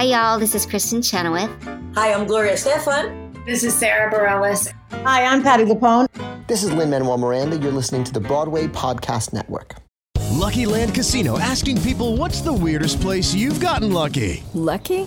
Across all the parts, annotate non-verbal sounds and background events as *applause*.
Hi, y'all. This is Kristin Chenoweth. Hi, I'm Gloria Estefan. This is Sara Bareilles. Hi, I'm Patti LuPone. This is Lin Manuel Miranda. You're listening to the Broadway Podcast Network. Lucky Land Casino asking people what's the weirdest place you've gotten lucky? Lucky?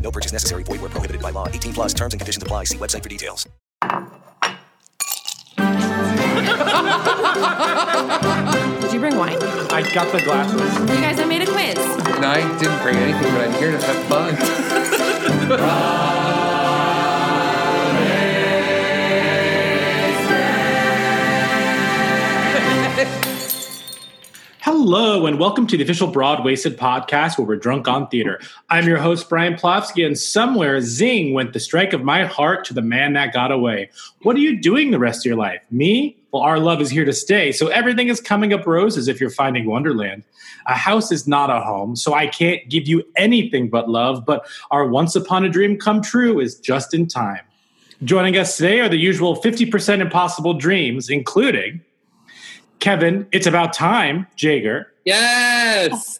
No purchase necessary. Void where prohibited by law. 18 plus terms and conditions apply. See website for details. Did you bring wine? I got the glasses. You guys, I made a quiz. And I didn't bring anything, but I'm here to have fun. *laughs* Hello, and welcome to the official Broad Wasted podcast where we're drunk on theater. I'm your host, Brian Plofsky, and somewhere, zing, went the strike of my heart to the man that got away. What are you doing the rest of your life? Me? Well, our love is here to stay, so everything is coming up roses if you're finding Wonderland. A house is not a home, so I can't give you anything but love, but our once upon a dream come true is just in time. Joining us today are the usual 50% impossible dreams, including Kevin, it's about time, Jager. Yes.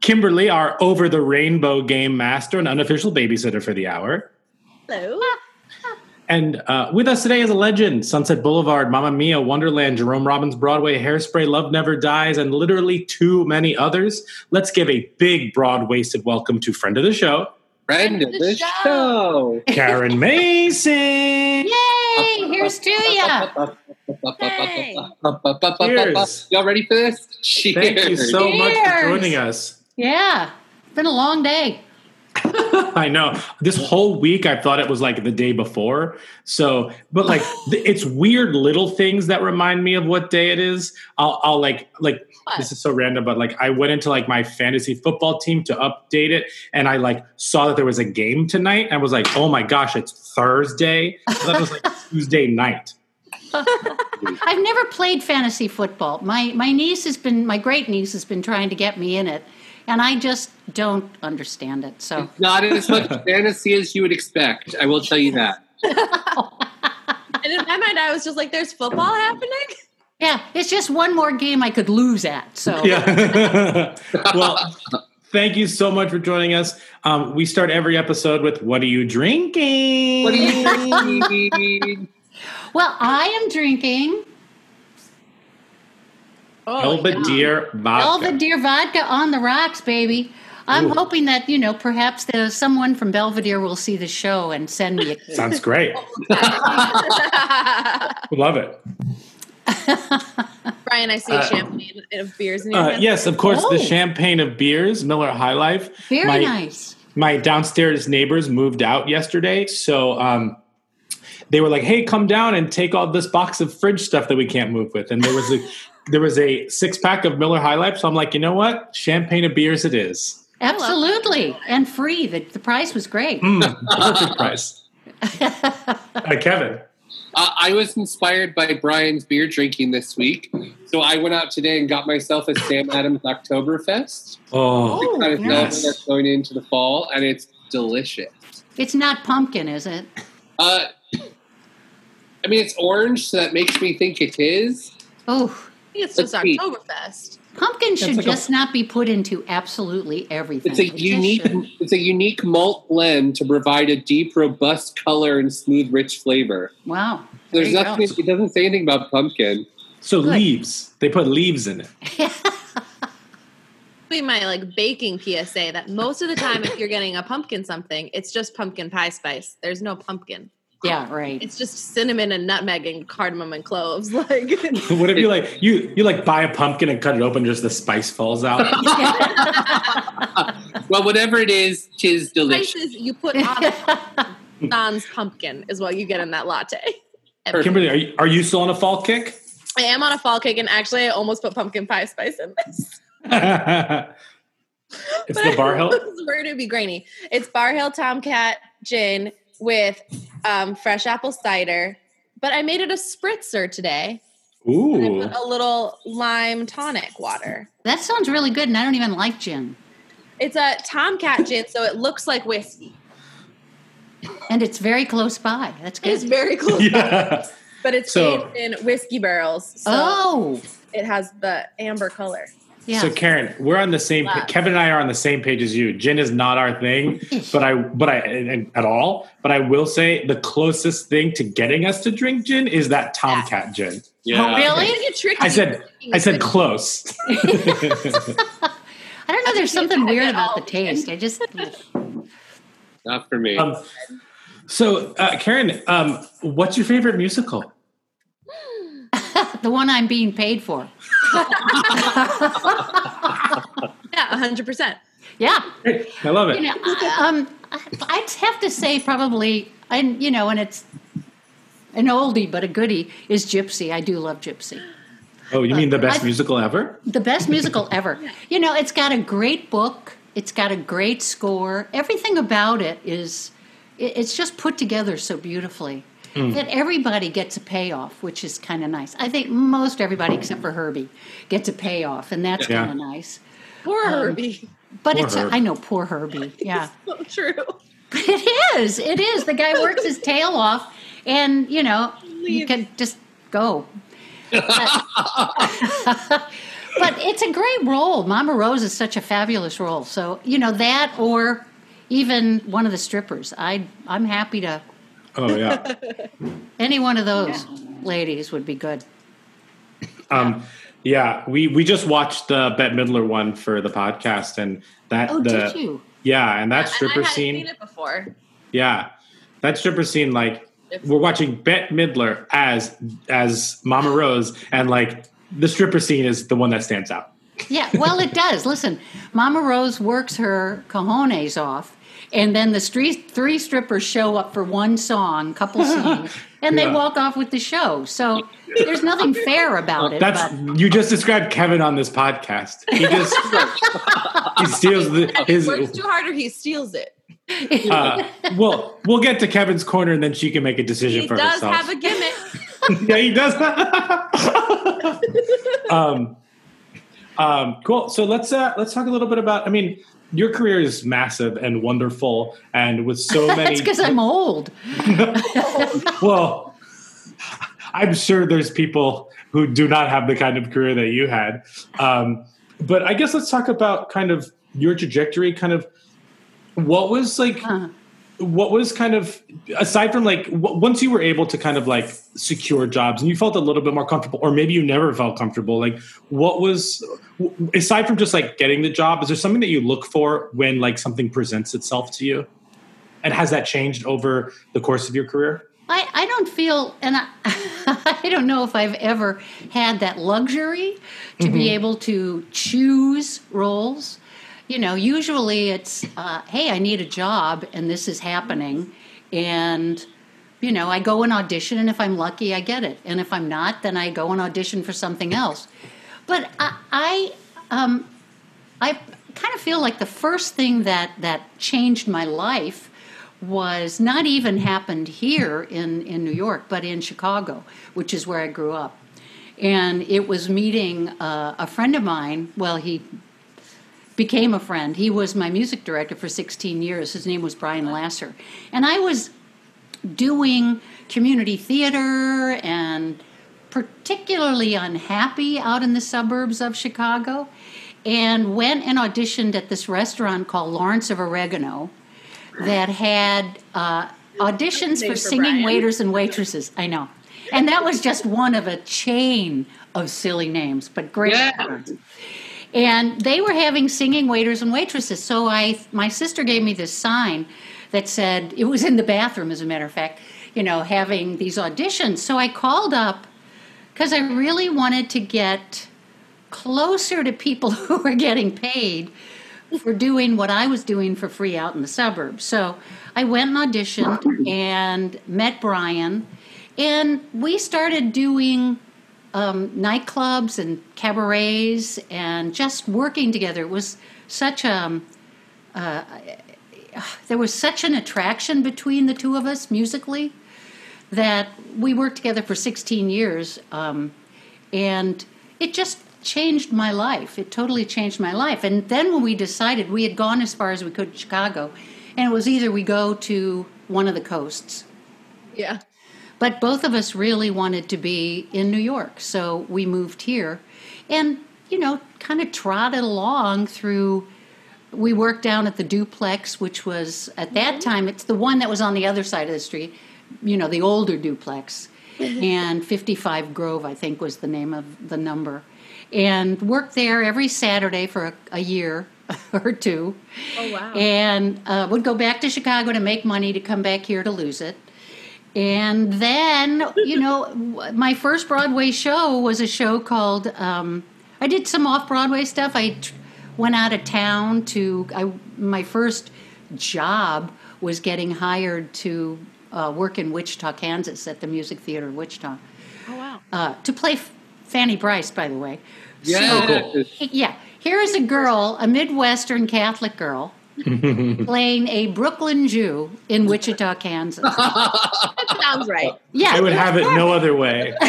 Kimberly, our over the rainbow game master and unofficial babysitter for the hour. Hello. And uh, with us today is a legend Sunset Boulevard, Mamma Mia, Wonderland, Jerome Robbins, Broadway, Hairspray, Love Never Dies, and literally too many others. Let's give a big, broad waisted welcome to friend of the show, Friend of the show. Karen Mason. Yay! Here's to ya. *laughs* Hey. Cheers. Y'all ready for this? Cheers. Thank you so much for joining us. Yeah. It's been a long day. *laughs* I know. This whole week I thought it was like the day before. So, but like *laughs* it's weird little things that remind me of what day it is. I'll, I'll like, like, this is so random, but like I went into like my fantasy football team to update it and I like saw that there was a game tonight and I was like, oh my gosh, it's Thursday. So that was like *laughs* Tuesday night. I've never played fantasy football. My my niece has been my great niece has been trying to get me in it, and I just don't understand it. So Not as much *laughs* fantasy as you would expect. I will tell you that. *laughs* And in my mind, I was just like, there's football happening? yeah, it's just one more game I could lose at. So Yeah. *laughs* well, thank you so much for joining us. Um, we start every episode with "What are you drinking?" What are you need? Well, I am drinking Belvedere vodka. Belvedere vodka on the rocks, baby. I'm Ooh. hoping that you know perhaps there's someone from Belvedere will see the show and send me a *laughs* Sounds great. *laughs* Love it. Brian, I see Uh, a champagne of beers in your Uh, yes, of course, Oh. the champagne of beers, Miller High Life. very my, nice. My downstairs neighbors moved out yesterday, so um, they were like, "Hey, come down and take all this box of fridge stuff that we can't move with." And there was a *laughs* there was a six pack of Miller High Life, so I'm like, you know what, champagne of beers it is. Absolutely, and free. The, the price was great. Mm, perfect price. *laughs* Uh, Kevin. Uh, I was inspired by Brian's beer drinking this week, so I went out today and got myself a Sam *laughs* Adams Oktoberfest. Oh, kind of yes. that's going into the fall, and it's delicious. It's not pumpkin, is it? Uh, I mean, it's orange, so that makes me think it is. Oh, I think it's just Let's see. Oktoberfest. pumpkin should like a- just not be put into absolutely everything. It's a It unique, it's a unique malt blend to provide a deep, robust color and smooth, rich flavor. Wow. There There's nothing. go. It doesn't say anything about pumpkin. So Good. leaves. They put leaves in it. *laughs* Be my like baking PSA that most of the time, if you're getting a pumpkin something, it's just pumpkin pie spice. There's no pumpkin. Yeah, *laughs* right. It's just cinnamon and nutmeg and cardamom and cloves. *laughs* Like what if you like you you like buy a pumpkin and cut it open, just the spice falls out? *laughs* well, whatever it is, tis delicious. spices you put on Don's pumpkin is what you get in that latte. And Kimberly, are you, are you still on a fall kick? I am on a fall kick, and actually, I almost put pumpkin pie spice in this. it's the Barr Hill. It's Where to be grainy. It's Barr Hill Tomcat gin with um, fresh apple cider, but I made it a spritzer today. Ooh. A little lime tonic water. That sounds really good, and I don't even like gin. It's a Tomcat gin, so it looks like whiskey. And it's very close by. That's good. It's very close, *laughs* Yeah. but it's So- aged in whiskey barrels. So oh, it has the amber color. yeah. So Karen, we're on the same. Wow. Kevin and I are on the same page as you. Gin is not our thing, *laughs* but I, but I, at all. But I will say the closest thing to getting us to drink gin is that Tomcat gin. Yeah. Oh, really? I think it's. I said, I said close. *laughs* *laughs* I don't know. There's something weird about the taste. I just Not for me. Um, so, uh, Karen, um, what's your favorite musical? *laughs* the one I'm being paid for. *laughs* Yeah, hundred percent. Yeah. I love it. You know, I- um, I- I'd have to say probably, and you know, and it's an oldie but a goodie is Gypsy. I do love Gypsy. oh, you mean the best I- musical ever? The best *laughs* musical ever. You know, it's got a great book. It's got a great score. Everything about it is, it- it's just put together so beautifully that everybody gets a payoff, which is kind of nice. I think most everybody except for Herbie gets a payoff, and that's Yeah. kind of nice. Poor Um, Herbie. But Poor it's, Herb. I know, poor Herbie. *laughs* Yeah. So true. But it is. It is. The guy works his tail off, and you know, you can just go. But, *laughs* but it's a great role. Mama Rose is such a fabulous role. So you know that, or even one of the strippers. I I'm happy to. Oh yeah. *laughs* Any one of those ladies would be good. Um, yeah, we we just watched the Bette Midler one for the podcast, and that Oh, the did you? yeah, and that And stripper hadn't scene, seen it before. yeah, that stripper scene, like we're watching Bette Midler as as Mama Rose, and like the stripper scene is the one that stands out. Yeah, well, it does. Listen, Mama Rose works her cojones off, and then the street, three strippers show up for one song, couple *laughs* songs, and they walk off with the show. So there's nothing fair about it. That's but you just described Kevin on this podcast. He just he steals the And he his. works too hard or he steals it. Uh, well, we'll get to Kevin's corner, and then she can make a decision He for does herself. have a gimmick. *laughs* yeah, he does. *laughs* um, um, cool. So let's uh, let's talk a little bit about. I mean, your career is massive and wonderful, and with so *laughs* many. that's because I'm old. *laughs* well, I'm sure there's people who do not have the kind of career that you had. Um, but I guess let's talk about kind of your trajectory. Kind of what was like. What was kind of aside from like w- once you were able to kind of like secure jobs and you felt a little bit more comfortable, or maybe you never felt comfortable. Like, what was w- aside from just like getting the job? Is there something that you look for when like something presents itself to you? And has that changed over the course of your career? I, I don't feel, and I, *laughs* I don't know if I've ever had that luxury to be Mhm. able to choose roles. You know, usually it's, uh, hey, I need a job and this is happening. And, you know, I go and audition, and if I'm lucky, I get it. And if I'm not, then I go and audition for something else. But I, I, um, I kind of feel like the first thing that, that changed my life was not even happened here in, in New York, but in Chicago, which is where I grew up. And it was meeting uh, a friend of mine. Well, he became a friend. He was my music director for 16 years. His name was Brian Lasser. And I was doing community theater and particularly unhappy out in the suburbs of Chicago and went and auditioned at this restaurant called Lawrence of Oregano that had uh, auditions for for singing Brian. waiters and waitresses. I know. And that was just one of a chain of silly names, but great. restaurants. And they were having singing waiters and waitresses. So I, my sister gave me this sign that said, it was in the bathroom, as a matter of fact. you know, having these auditions. So I called up because I really wanted to get closer to people *laughs* who were getting paid for doing what I was doing for free out in the suburbs. So I went and auditioned and met Brian, and we started doing um, nightclubs and cabarets and just working together. It was such a uh, there was such an attraction between the two of us musically that we worked together for 16 years, um, and it just changed my life. It totally changed my life. And then when we decided, we had gone as far as we could to Chicago, and it was either we go to one of the coasts. Yeah. But both of us really wanted to be in New York, so we moved here, and you know, kind of trotted along through. We worked down at the duplex, which was at that time it's the one that was on the other side of the street, you know, the older duplex, and 55 Grove, I think, was the name of the number and worked there every Saturday for a, a year *laughs* or two. Oh, wow. And uh, would go back to Chicago to make money to come back here to lose it. And then, you know, my first Broadway show was a show called, um, I did some off Broadway stuff. I t- went out of town to, I, my first job was getting hired to uh, work in Wichita, Kansas at the Music Theater in Wichita. Oh, wow. Uh, to play F- Fanny Brice, by the way. Yeah. So, yeah. Here is a girl, a Midwestern Catholic girl, *laughs* playing a Brooklyn Jew in Wichita, Kansas. *laughs* That sounds right. Yeah. I would have it no other way. *laughs*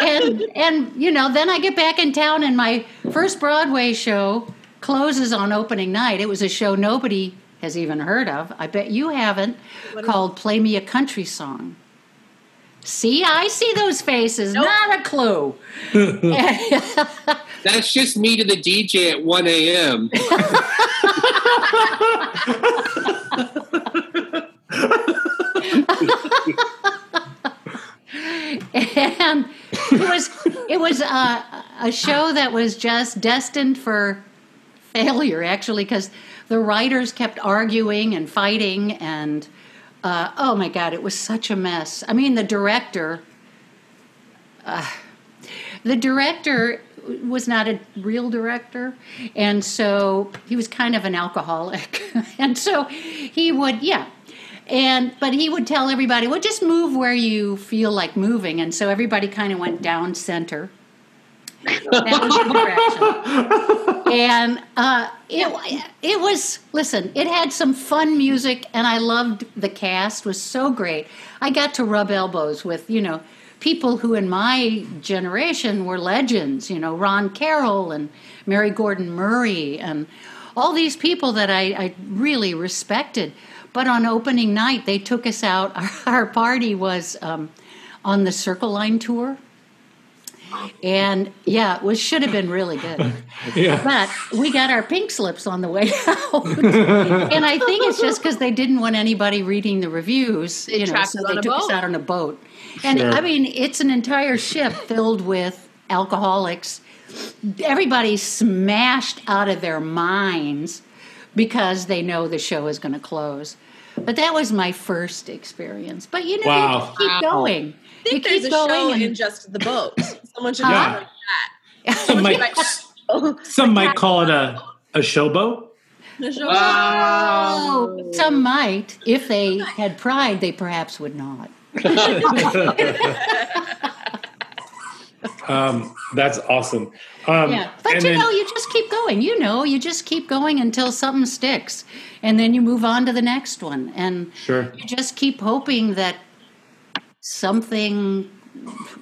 and and you know, then I get back in town and my first Broadway show closes on opening night. It was a show nobody has even heard of. I bet you haven't. Called "Play Me a Country Song." See, I see those faces. Not a clue. That's just me to the DJ at 1 a.m. and it was it was a, a show that was just destined for failure actually because the writers kept arguing and fighting and uh, oh my god it was such a mess i mean the director uh, the director was not a real director and so he was kind of an alcoholic. *laughs* And so he would yeah. And but he would tell everybody well just move where you feel like moving. And so everybody kind of went down center. And uh, it, it was listen it had some fun music and i loved the cast was so great. I got to rub elbows with you know people who in my generation were legends you know ron carroll and mary gordon murray and all these people that i, I really respected. But on opening night they took us out. Our, *laughs* our party was um, on the circle line tour and yeah, it was should have been really good. *laughs* Yeah. But we got our pink slips on the way *laughs* out, and I think it's just because they didn't want anybody reading the reviews. They you know, so they on a took us out on a boat. And Sure. I mean, it's an entire ship filled with alcoholics. Everybody smashed out of their minds because they know the show is going to close. But that was my first experience. But you know, Wow. just keep Wow. going. I think you there's keep a show and- in just the boat. Someone should Yeah. do it like that. *laughs* Some might, some might call it a, a showboat. Oh, some might. If they had pride, they perhaps would not. *laughs* Um, that's awesome. Um, yeah, but and you then- know, you just keep going. You know, you just keep going until something sticks, and then you move on to the next one, and Sure. you just keep hoping that something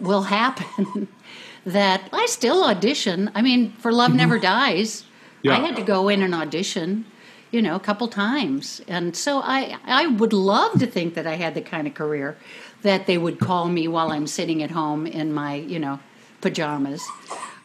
will happen. *laughs* that I still audition. I mean, for Love Never Dies, Yeah. I had to go in and audition, you know, a couple times, and so I I would love to think that I had the kind of career that they would call me while I'm sitting at home in my you know pajamas.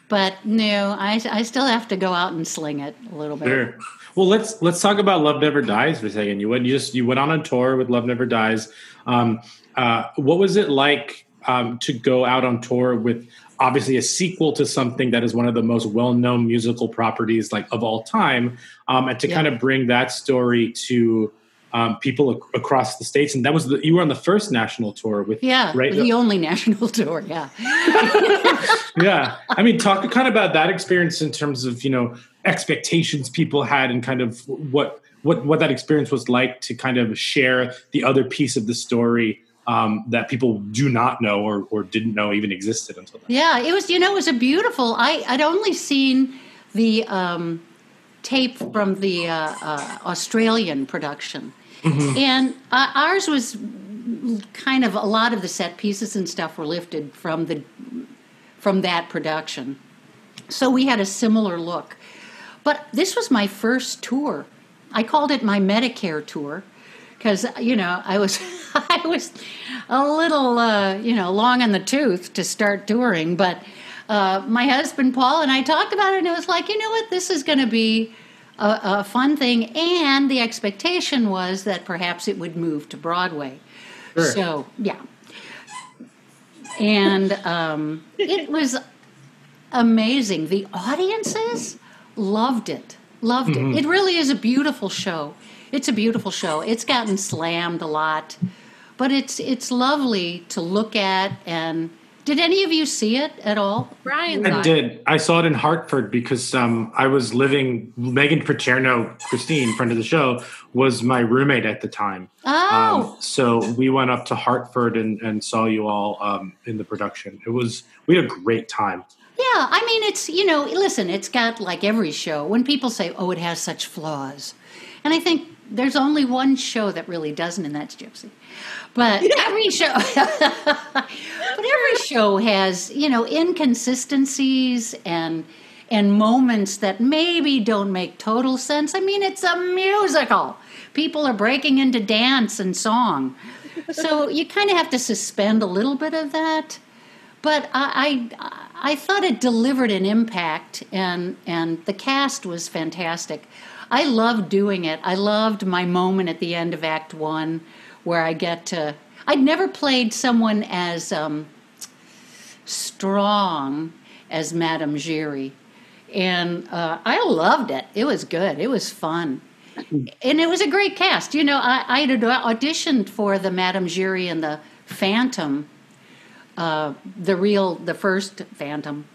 But no, I, I still have to go out and sling it a little bit. Sure. Well, let's let's talk about Love Never Dies for a second. You went you just you went on a tour with Love Never Dies. Um, uh, what was it like um, to go out on tour with obviously a sequel to something that is one of the most well-known musical properties like of all time, um, and to Yeah. kind of bring that story to um, people ac- across the states, and that was the, you were on the first national tour with Yeah, right the only national *laughs* tour. Yeah. yeah i mean talk kind of about that experience in terms of you know expectations people had and kind of what what what that experience was like to kind of share the other piece of the story um, that people do not know or, or didn't know even existed until then. Yeah, it was. You know, it was a beautiful. I I'd only seen the um, tape from the uh, uh, Australian production, Mhm. and uh, ours was kind of a lot of the set pieces and stuff were lifted from the from that production, so we had a similar look. But this was my first tour. I called it my Medicare tour because you know I was *laughs* I was a little uh, you know long in the tooth to start touring, but uh, my husband Paul and I talked about it, and it was like you know what this is going to be a, a fun thing, and the expectation was that perhaps it would move to Broadway. Sure. So yeah, and um, it was amazing. The audiences loved it. Loved Mhm. it. It really is a beautiful show. It's a beautiful show. It's gotten slammed a lot, but it's it's lovely to look at. And did any of you see it at all? Brian, I did. I saw it in Hartford because um, I was living. Meghan Picerno, Christine, friend of the show, was my roommate at the time. Oh. Um, so we went up to Hartford and, and saw you all um, in the production. It was we had a great time. Yeah, I mean, it's, you know, listen, it's got like every show. When people say, oh, it has such flaws. And I think there's only one show that really doesn't, and that's Gypsy. But every show, *laughs* but every show has, you know, inconsistencies and and moments that maybe don't make total sense. I mean, it's a musical. People are breaking into dance and song. So you kind of have to suspend a little bit of that but I, I I thought it delivered an impact, and and the cast was fantastic. I loved doing it. I loved my moment at the end of Act One, where I get to. I'd never played someone as um, strong as Madame Giry, and uh, I loved it. It was good. It was fun. And it was a great cast. You know, I, I had auditioned for the Madame Giry and the Phantom uh, the real, the first Phantom,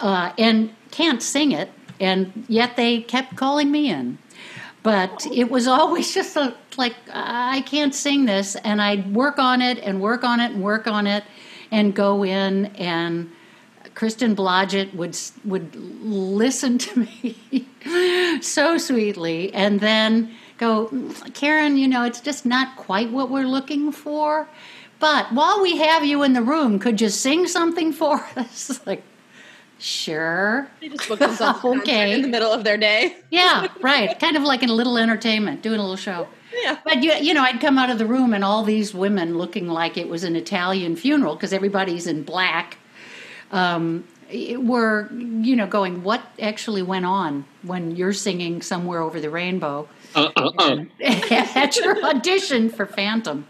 uh, and can't sing it, and yet they kept calling me in. But it was always *laughs* just a, like I can't sing this, and I'd work on it and work on it and work on it, and go in and. Kristen Blodgette would would listen to *laughs* me so sweetly, and then go, Karen. You know, it's just not quite what we're looking for. But while we have you in the room, could you sing something for *laughs* us? like, sure. They just booked themselves a *laughs* concert in the middle of their day. Yeah, *laughs* right. Kind of like in a little entertainment, doing a little show. Yeah. But you, you know, I'd come out of the room and all these women looking like it was an Italian funeral because everybody's in black. Um, were you know going what actually went on when you're singing somewhere over the rainbow Uh, uh, uh. at your audition for Phantom?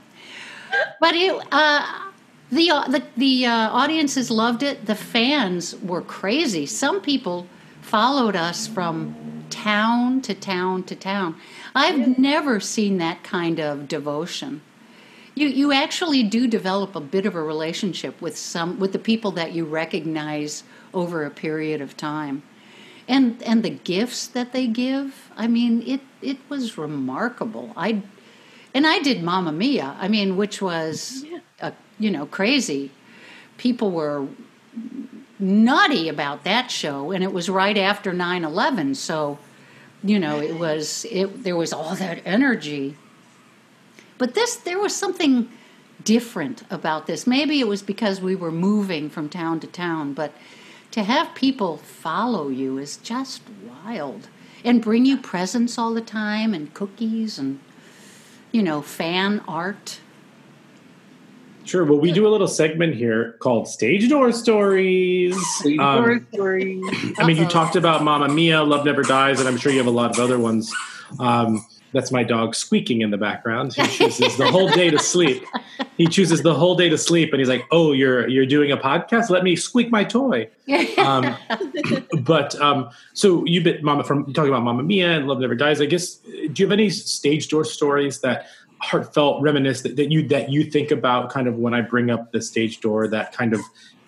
But it, uh, the uh, the the uh, audiences loved it. The fans were crazy. Some people followed us from town to town to town. I've never seen that kind of devotion. You you actually do develop a bit of a relationship with some with the people that you recognize over a period of time. And and the gifts that they give, I mean, it it was remarkable. I and I did Mamma Mia. I mean, which was uh, you know crazy. People were nutty about that show, and it was right after 9-11, So, you know, it was it. There was all that energy. But this, there was something different about this. Maybe it was because we were moving from town to town, but to have people follow you is just wild and bring you presents all the time and cookies and you know fan art Sure. Well, we do a little segment here called Stage Door Stories. Um, stories. I mean, you talked about Mama Mia, Love Never Dies, and I'm sure you have a lot of other ones. Um, That's my dog squeaking in the background. He chooses the whole day to sleep. He chooses the whole day to sleep, and he's like, "Oh, you're you're doing a podcast? Let me squeak my toy." Um, *laughs* but um, so you've been Mama from talking about Mama Mia and Love Never Dies. I guess do you have any stage door stories that heartfelt reminisce that, that you that you think about kind of when I bring up the stage door that kind of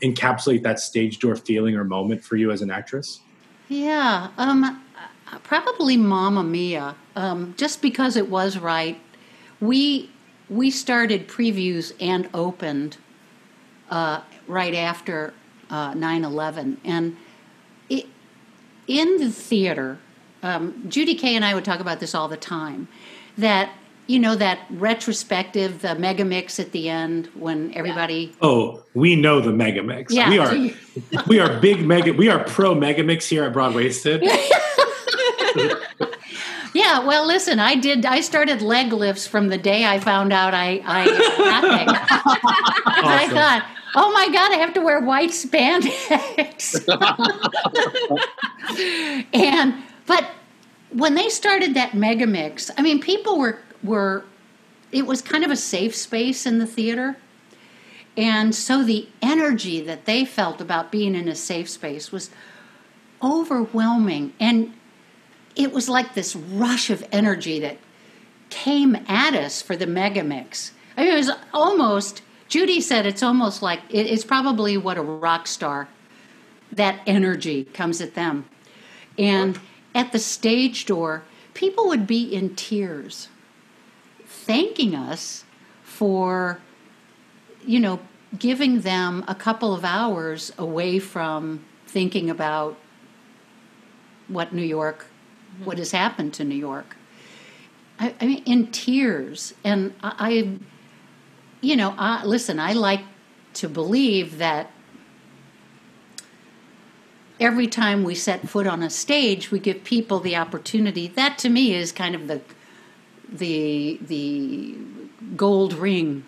encapsulate that stage door feeling or moment for you as an actress? Yeah, um, probably Mamma Mia. Um, just because it was right, we we started previews and opened uh, right after uh, 9/11, and it, in the theater, um, Judy Kaye and I would talk about this all the time. That you know that retrospective, the mega mix at the end when everybody. Oh, we know the mega mix. Yeah. We are *laughs* we are big mega we are pro mega mix here at Broadwasted. *laughs* Yeah, well, listen, I did. I started leg lifts from the day I found out I I nothing. *laughs* I thought, oh my god, I have to wear white spandex. and but when they started that mega mix, I mean, people were were. It was kind of a safe space in the theater. And so the energy that they felt about being in a safe space was overwhelming. And it was like this rush of energy that came at us for the mega mix. I mean, it was almost, Judy said it's almost like it- it's probably what a rock star, that energy comes at them. And at the stage door, people would be in tears thanking us for you know giving them a couple of hours away from thinking about what New York mm-hmm. what has happened to New York. I, I mean in tears. And I, I you know I, listen I like to believe that every time we set foot on a stage we give people the opportunity. That to me is kind of the the the gold ring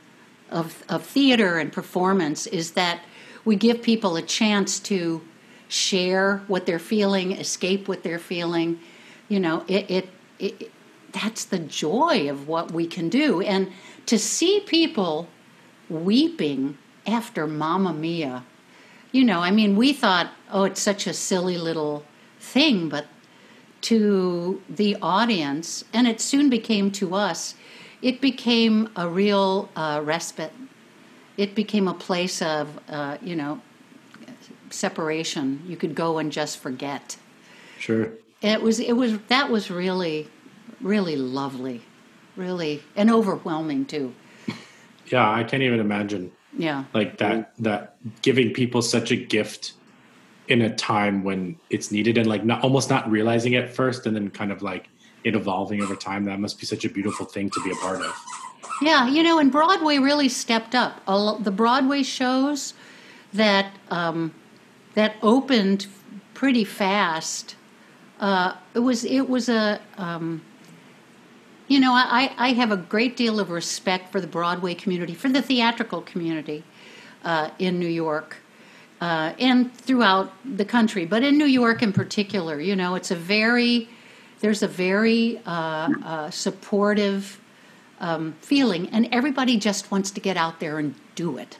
of of theater and performance is that we give people a chance to share what they're feeling, escape what they're feeling. You know, it, it, it that's the joy of what we can do, and to see people weeping after Mamma Mia. You know, I mean, we thought, oh, it's such a silly little thing, but to the audience, and it soon became to us, it became a real uh, respite. It became a place of, uh, you know, separation. You could go and just forget. Sure. And it was, it was, that was really, really lovely, really, and overwhelming too. Yeah, I can't even imagine Yeah. like that that giving people such a gift in a time when it's needed and like not almost not realizing it first and then kind of like it evolving over time that must be such a beautiful thing to be a part of Yeah, you know, and Broadway really stepped up. The Broadway shows that um, that opened pretty fast. Uh, it was it was a um, you know I, I have a great deal of respect for the Broadway community, for the theatrical community uh, in New York. Uh, and throughout the country, but in New York in particular, you know, it's a very, there's a very uh, uh, supportive um, feeling, and everybody just wants to get out there and do it,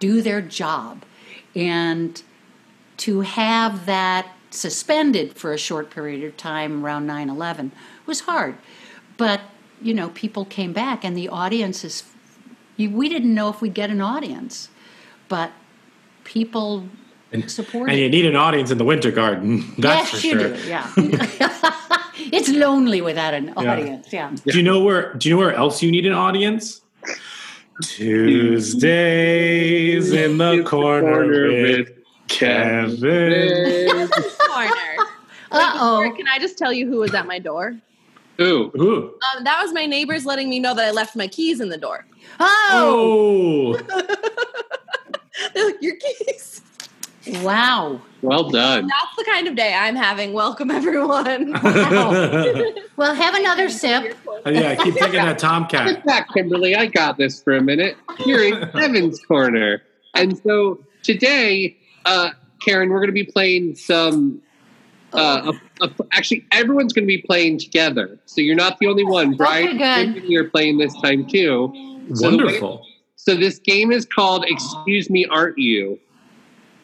do their job. And to have that suspended for a short period of time around 9 11 was hard. But, you know, people came back, and the audiences, we didn't know if we'd get an audience, but people supported. and you need an audience in the winter garden *laughs* that's yes, for you sure do, yeah. *laughs* it's lonely without an audience, yeah. do you know where do you know where else you need an audience tuesdays in the corner with kevin Corner. Uh oh. Can I just tell you who was at my door? Ooh. Ooh. Um, that was my neighbors letting me know that I left my keys in the door. Oh. *laughs* *laughs* They're like, your keys. Wow. Well done. That's the kind of day I'm having. Welcome, everyone. *laughs* *laughs* Well, have another sip. yeah keep taking that tomcat Sit back, Kimberly. I got this for a minute. You're in Kevin's corner. And so today, uh, Karen, we're going to be playing some Uh, a, a, actually, everyone's going to be playing together, so you're not the only one. Brian, good. you're playing this time too. So the way- Wonderful. so this game is called "Excuse Me, Aren't You?"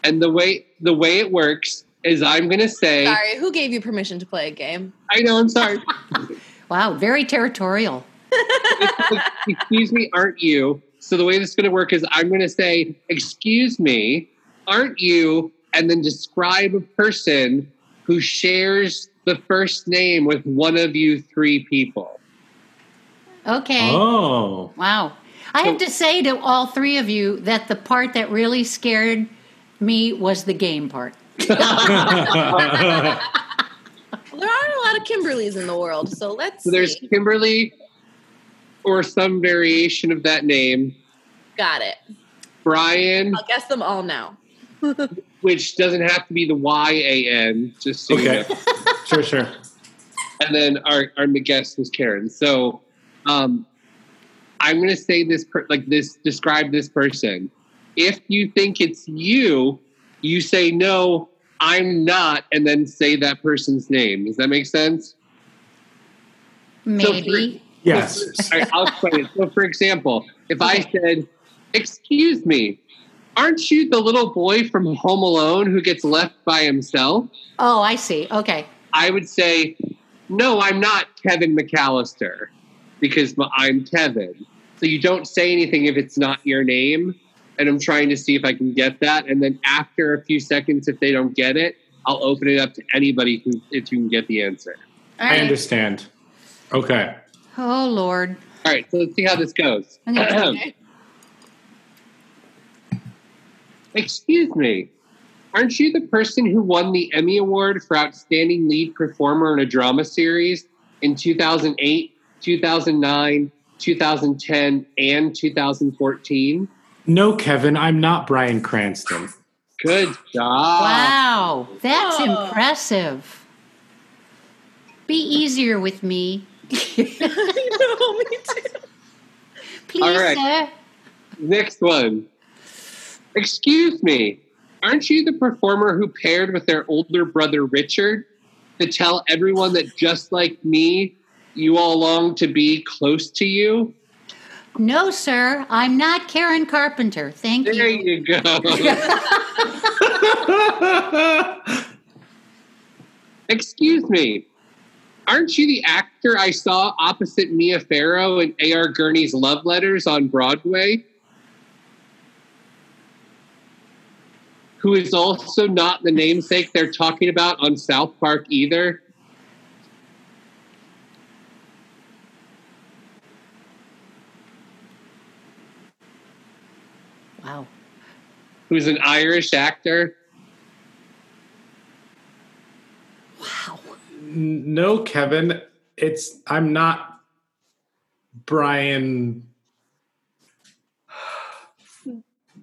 And the way the way it works is, I'm going to say, Sorry, who gave you permission to play a game? I know, I'm sorry. *laughs* Wow, very territorial. *laughs* excuse me, aren't you? So the way this is going to work is I'm going to say, excuse me, aren't you? And then describe a person who shares the first name with one of you three people. Okay. Oh. Wow. I have to say to all three of you that the part that really scared me was the game part. *laughs* There aren't a lot of Kimberlys in the world, so let's So there's see. Kimberly or some variation of that name, Got it. Brian, I'll guess them all now. *laughs* which doesn't have to be the Y A N, just so Okay. you know. Sure, sure. and then our our guest was Karen. So, um, I'm going to say this per- like this. Describe this person. If you think it's you, you say no. I'm not, and then say that person's name. Does that make sense? Maybe. Yes. All right, I'll explain it. So, for example, if I said, "Excuse me, aren't you the little boy from Home Alone who gets left by himself?" Oh, I see. Okay. I would say, no, I'm not Kevin McAllister because I'm Kevin. So you don't say anything if it's not your name. And I'm trying to see if I can get that. And then after a few seconds, if they don't get it, I'll open it up to anybody who, if you can get the answer. All I understand. Okay. Oh, Lord. All right, so let's see how this goes. Okay. *clears throat* Excuse me. Aren't you the person who won the Emmy Award for Outstanding Lead Performer in a Drama Series in 2008, 2009, 2010, and 2014? No, Kevin, I'm not Bryan Cranston. Good job. Wow. That's Oh. impressive. Be easier with me. no, me too. Please, All right. sir. Next one. Excuse me. Aren't you the performer who paired with their older brother Richard to tell everyone that just like me, you all long to be close to you? No, sir. I'm not Karen Carpenter. Thank There you. There you go. *laughs* Excuse me. Aren't you the actor I saw opposite Mia Farrow in A.R. Gurney's Love Letters on Broadway? Who is also not the namesake they're talking about on South Park either? Wow. Who's an Irish actor? Wow. No, Kevin, it's I'm not Brian.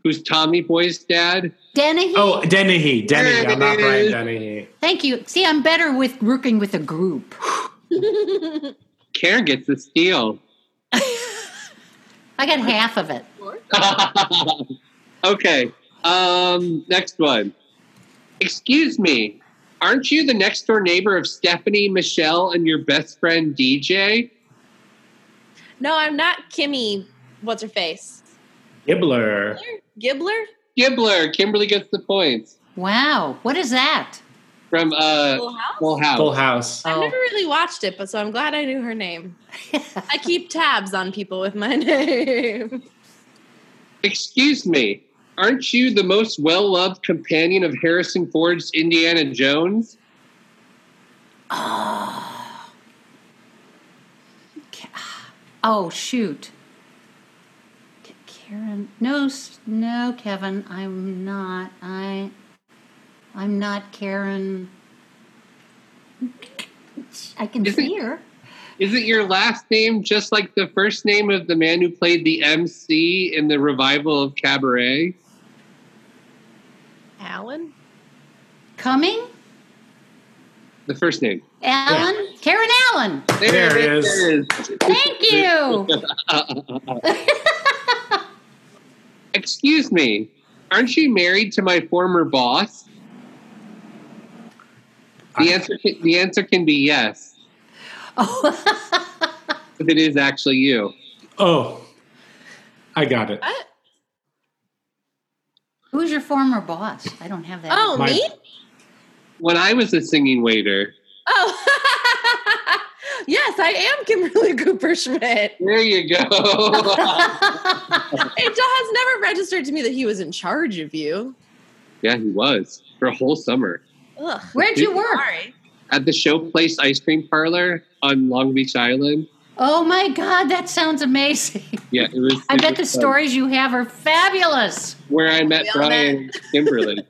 Who's Tommy Boy's dad? Dennehy? Oh, Dennehy. Dennehy. I'm not Brian Dennehy. Thank you. See, I'm better with working with a group. *sighs* Karen gets the steal. *laughs* I got half of it. *laughs* okay. Um, next one. Excuse me. Aren't you the next door neighbor of Stephanie, Michelle, and your best friend DJ? No, I'm not Kimmy. What's her face? Gibbler. Gibbler? Gibbler. Kimberly gets the points Wow. What is that? from uh, Full House? Full House. Full House. I've Oh. never really watched it, but so I'm glad I knew her name. *laughs* I keep tabs on people with my *laughs* name. Excuse me. Aren't you the most well loved companion of Harrison Ford's Indiana Jones? Oh. Oh, shoot. Karen. No, no, Kevin. I'm not. I. I'm not Karen. I can see her. Isn't your last name just like the first name of the man who played the MC in the revival of Cabaret? Alan? Cumming? The first name. Alan? Karen Allen. There it is. Thank you. *laughs* Excuse me. Aren't you married to my former boss? The answer can, the answer can be yes. *laughs* if it is actually you. Oh, I got it. Who's your former boss? I don't have that. Oh, My- me? When I was a singing waiter, Oh, *laughs* yes, I am Kimberly *laughs* Cooper Schmidt. there you go. *laughs* It has never registered to me that he was in charge of you. yeah, he was for a whole summer Ugh. Where'd you work? Sorry. at the Show Place Ice Cream Parlor on Long Beach Island. Oh my God, that sounds amazing. Yeah, it was. I it bet the fun. stories you have are fabulous. where I met Brian and *laughs* Kimberly.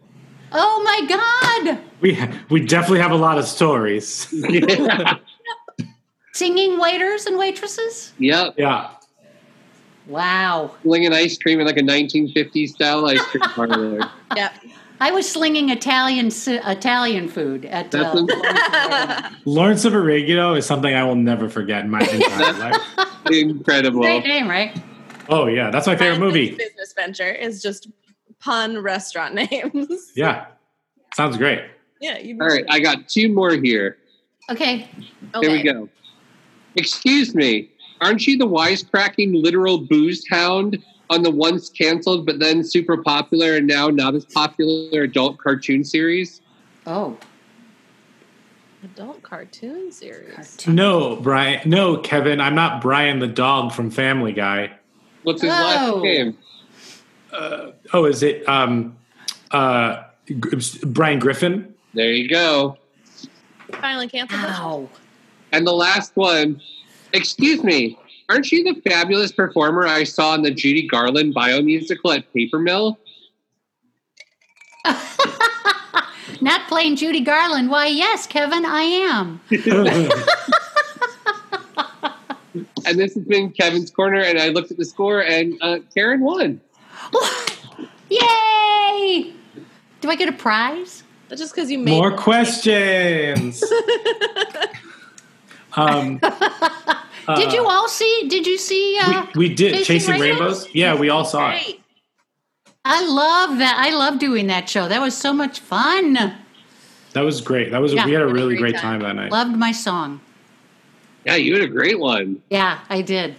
Oh my God. We we definitely have a lot of stories. *laughs* Singing waiters and waitresses? yep, yeah. Wow. slinging ice cream in like a 1950s style ice cream parlor. *laughs* Yep. I was slinging Italian si- Italian food at uh, That's a- Lawrence of Arabia is something I will never forget in my *laughs* entire life. incredible. Great name, right? Oh yeah, that's my favorite Brian's movie. Business venture is just pun restaurant *laughs* names. Yeah, sounds great. Yeah. You All right, I got two more here. Okay. Here we go. Excuse me, aren't you the wisecracking literal booze hound on the once canceled but then super popular and now not as popular adult cartoon series? Oh. Adult cartoon series. No, Brian. No, Kevin. I'm not Brian the dog from Family Guy. What's his Oh. last name? Oh, is it um uh Gr- Brian Griffin? There you go. Finally canceled. that? Ow. And the last one, excuse me, aren't you the fabulous performer I saw in the Judy Garland bio musical at Paper Mill? *laughs* Not playing Judy Garland. Why, yes, Kevin, I am. *laughs* And this has been Kevin's Corner, and I looked at the score, and uh, Karen won. *laughs* Yay! Do I get a prize? That's just because you made More questions. um, did you all see? Did you see? Uh, we, we did Chasing Rainbows. Yeah, we all saw it. I love that. I love doing that show. That was so much fun. That was great. That was Yeah. we had a What a really great great time. time that night. Loved my song. Yeah, you had a great one. Yeah, I did.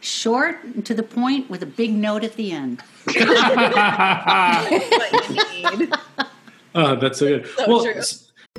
Short and to the point with a big note at the end. *laughs* *laughs* What. *laughs* Oh, that's so good. So well, true.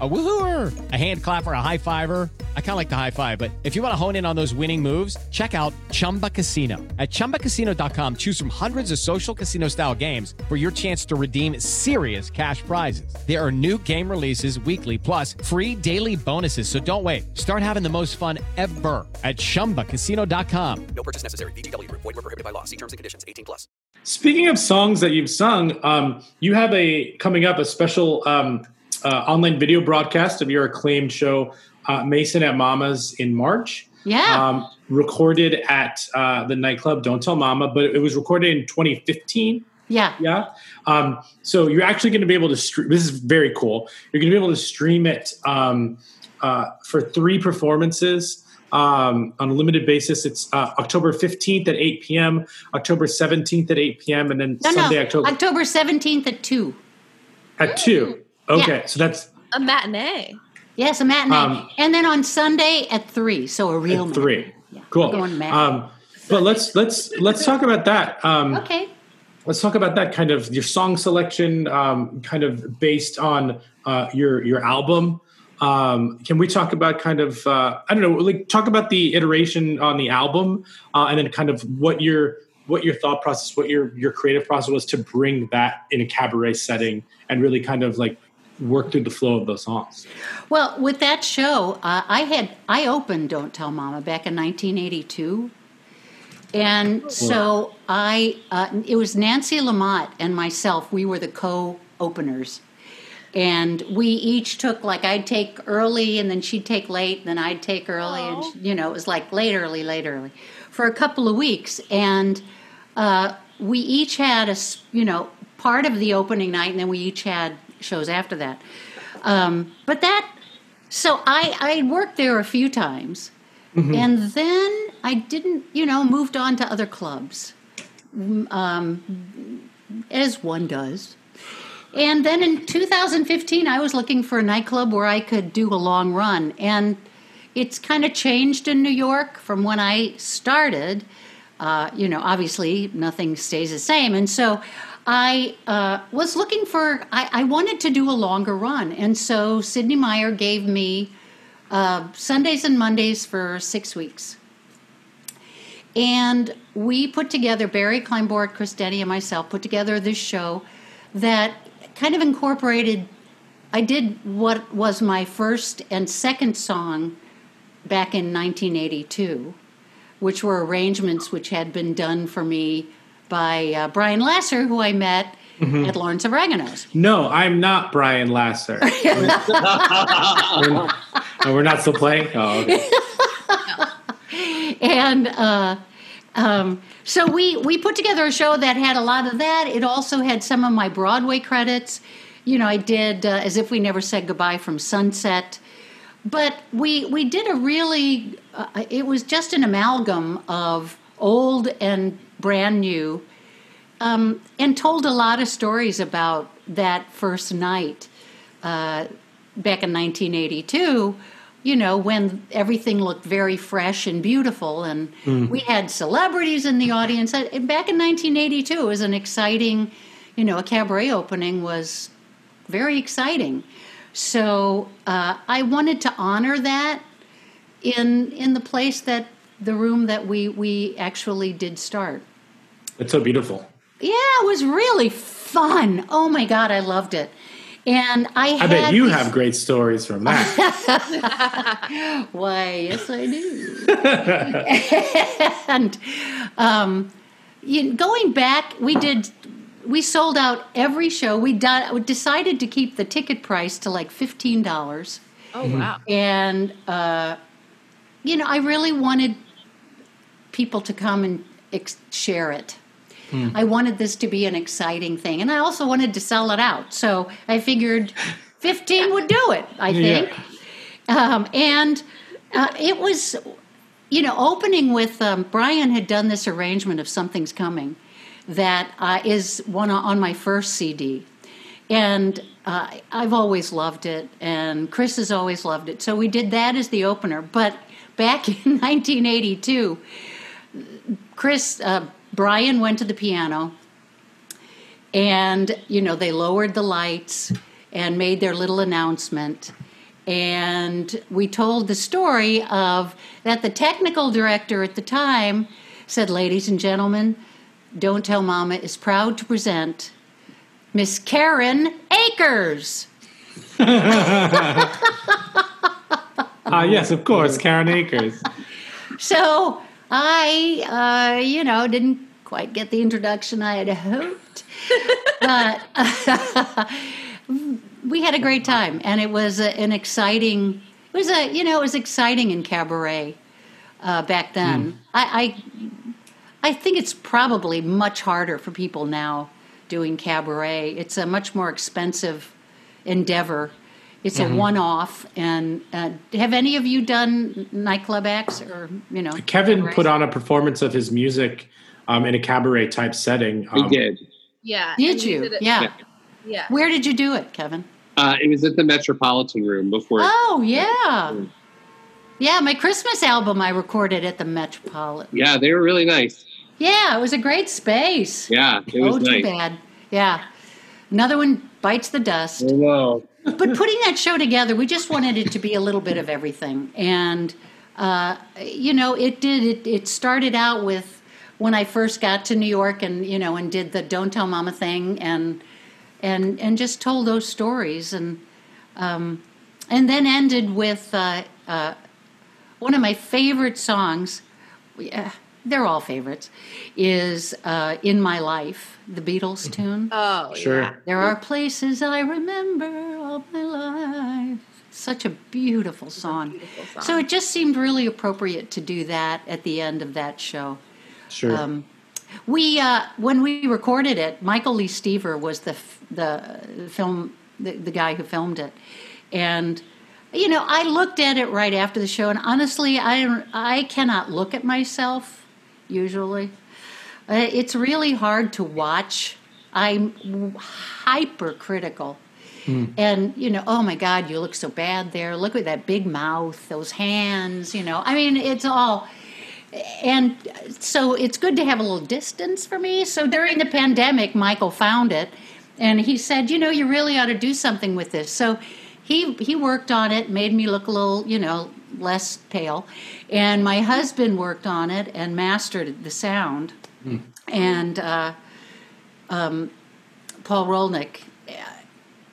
a woohooer, a hand clapper, a high fiver? I kind of like the high five, but if you want to hone in on those winning moves, check out Chumba Casino. At chumbacasino.com, choose from hundreds of social casino style games for your chance to redeem serious cash prizes. There are new game releases weekly, plus free daily bonuses. So don't wait. Start having the most fun ever at chumbacasino.com. No purchase necessary. VGW Group. Void were prohibited by law. See terms and conditions. 18 plus. Speaking of songs that you've sung, um, you have a coming up a special um, uh, online video broadcast of your acclaimed show, uh, Mason at Mama's, in March. Yeah. Um, recorded at uh, the nightclub Don't Tell Mama, but it was recorded in 2015. Yeah. Yeah. Um, so you're actually going to be able to stream. This is very cool. You're going to be able to stream it um, uh, for three performances um, on a limited basis. It's uh, October 15th at 8 p.m., October 17th at 8 p.m., and then No, Sunday, no. October October 17th at 2. at 2. Okay. Yeah. So that's A matinee. Yes, a matinee. Um, and then on Sunday at 3. So a real at 3. Yeah. Cool. Going. Um, but let's let's let's talk about that. Um, okay. let's talk about that kind of your song selection um, kind of based on uh, your your album um, can we talk about kind of uh, i don't know like talk about the iteration on the album uh, and then kind of what your what your thought process what your your creative process was to bring that in a cabaret setting and really kind of like work through the flow of those songs. Well, with that show, uh, I had I opened "Don't Tell Mama" back in 1982, And so I, uh, it was Nancy LaMott and myself. We were the co-openers, and we each took like I'd take early, and then she'd take late, then I'd take early, and she- you know it was like late early, late early, for a couple of weeks, and uh, we each had a you know part of the opening night, and then we each had shows after that. Um, but that, so I I worked there a few times. And then I didn't, you know, moved on to other clubs, um, as one does. And then in 2015, I was looking for a nightclub where I could do a long run. And it's kind of changed in New York from when I started. Uh, you know, obviously, nothing stays the same. And so I uh, was looking for, I, I wanted to do a longer run. And so Sidney Myer gave me uh, Sundays and Mondays for six weeks. And we put together, Barry Kleinbort, Chris Denny, and myself put together this show that kind of incorporated. I did what was my first and second song back in 1982, which were arrangements which had been done for me by uh, Brian Lasser, who I met Mhm. at Lawrence of Oregano's. No, I'm not Brian Lasser. we're, *laughs* oh, we're not still playing? Oh, okay. *laughs* and uh, um, so we we put together a show that had a lot of that. It also had some of my Broadway credits. You know, I did uh, as if we never said goodbye from Sunset, but we we did a really. Uh, it was just an amalgam of old and brand new, um, and told a lot of stories about that first night uh, back in 1982 you know, when everything looked very fresh and beautiful, and Mm. we had celebrities in the audience. Uh, Back in 1982, it was an exciting, you know, a cabaret opening was very exciting. So uh, I wanted to honor that in in the place that the room that we we actually did start. It's so beautiful. Yeah, it was really fun. Oh my god, I loved it. And I I bet you these- have great stories from that. *laughs* *laughs* Why, yes, I do. *laughs* and um, you, going back, we did. We sold out every show. We di- decided to keep the ticket price to like fifteen dollars. Oh, wow. And uh, you know, I really wanted people to come and ex- share it. Hmm. I wanted this to be an exciting thing, and I also wanted to sell it out. So I figured fifteen would do it. I Yeah. think. Um, and uh, it was, you know, opening with um, Brian had done this arrangement of "Something's Coming," that uh, is one on my first CD, and uh, I've always loved it, and Chris has always loved it. So we did that as the opener. But back *laughs* in 1982, Chris uh, Brian went to the piano, and you know they lowered the lights and made their little announcement and we told the story of that the technical director at the time said ladies and gentlemen don't tell mama is proud to present miss karen akers *laughs* Ah, yes, of course, Karen Akers. so i uh, you know didn't quite get the introduction i had hoped *laughs* but *laughs* we had a great time and it was a, an exciting it was a you know it was exciting in cabaret uh, back then. I, I i think it's probably much harder for people now doing cabaret. It's a much more expensive endeavor it's Mhm. a one-off and uh, have any of you done nightclub acts or you know Kevin cabarets? put on a performance of his music um, in a cabaret type setting. We Um, did. Yeah. Did you? did it- yeah. Yeah. Where did you do it, Kevin? Uh, it was at the Metropolitan Room before. Oh, yeah. Yeah, my Christmas album I recorded at the Metropolitan. Yeah, they were really nice. Yeah, it was a great space. Yeah, it was oh, nice. too bad. Yeah. Another one bites the dust. I know. But putting that show together, we just wanted it to be a little bit of everything. And, uh, you know, it did. It, it started out with when I first got to New York and, you know, and did the Don't Tell Mama thing and, and, and just told those stories. And, um, and then ended with uh, uh, one of my favorite songs. We, uh, they're all favorites, is uh, "In My Life," the Beatles tune. Oh, Sure. yeah. There are places I remember all my life. Such a beautiful song. So it just seemed really appropriate to do that at the end of that show. Sure. Um, we uh, when we recorded it, Michael Lee Stever was the f- the film the, the guy who filmed it, and you know I looked at it right after the show, and honestly, I I cannot look at myself usually. Uh, it's really hard to watch. I'm hypercritical. And, you know, oh my God, you look so bad there. Look at that big mouth, those hands, you know. I mean, it's all. And so it's good to have a little distance for me. So during the pandemic, Michael found it and he said, you know, you really ought to do something with this. So he, he worked on it, made me look a little, you know, less pale. And my husband worked on it and mastered the sound. And uh, um, Paul Rolnick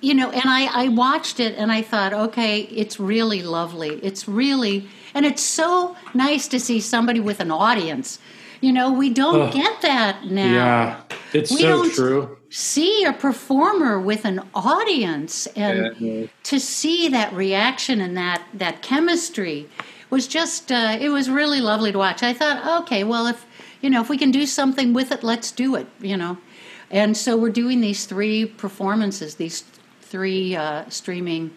you know, and I, I watched it and I thought, okay, it's really lovely. It's really, and it's so nice to see somebody with an audience. You know, we don't Ugh. get that now. Yeah, it's We so don't true. See a performer with an audience and Yeah. to see that reaction and that, that chemistry was just, uh, it was really lovely to watch. I thought, okay, well, if, you know, if we can do something with it, let's do it, you know. And so we're doing these three performances, these three uh, streaming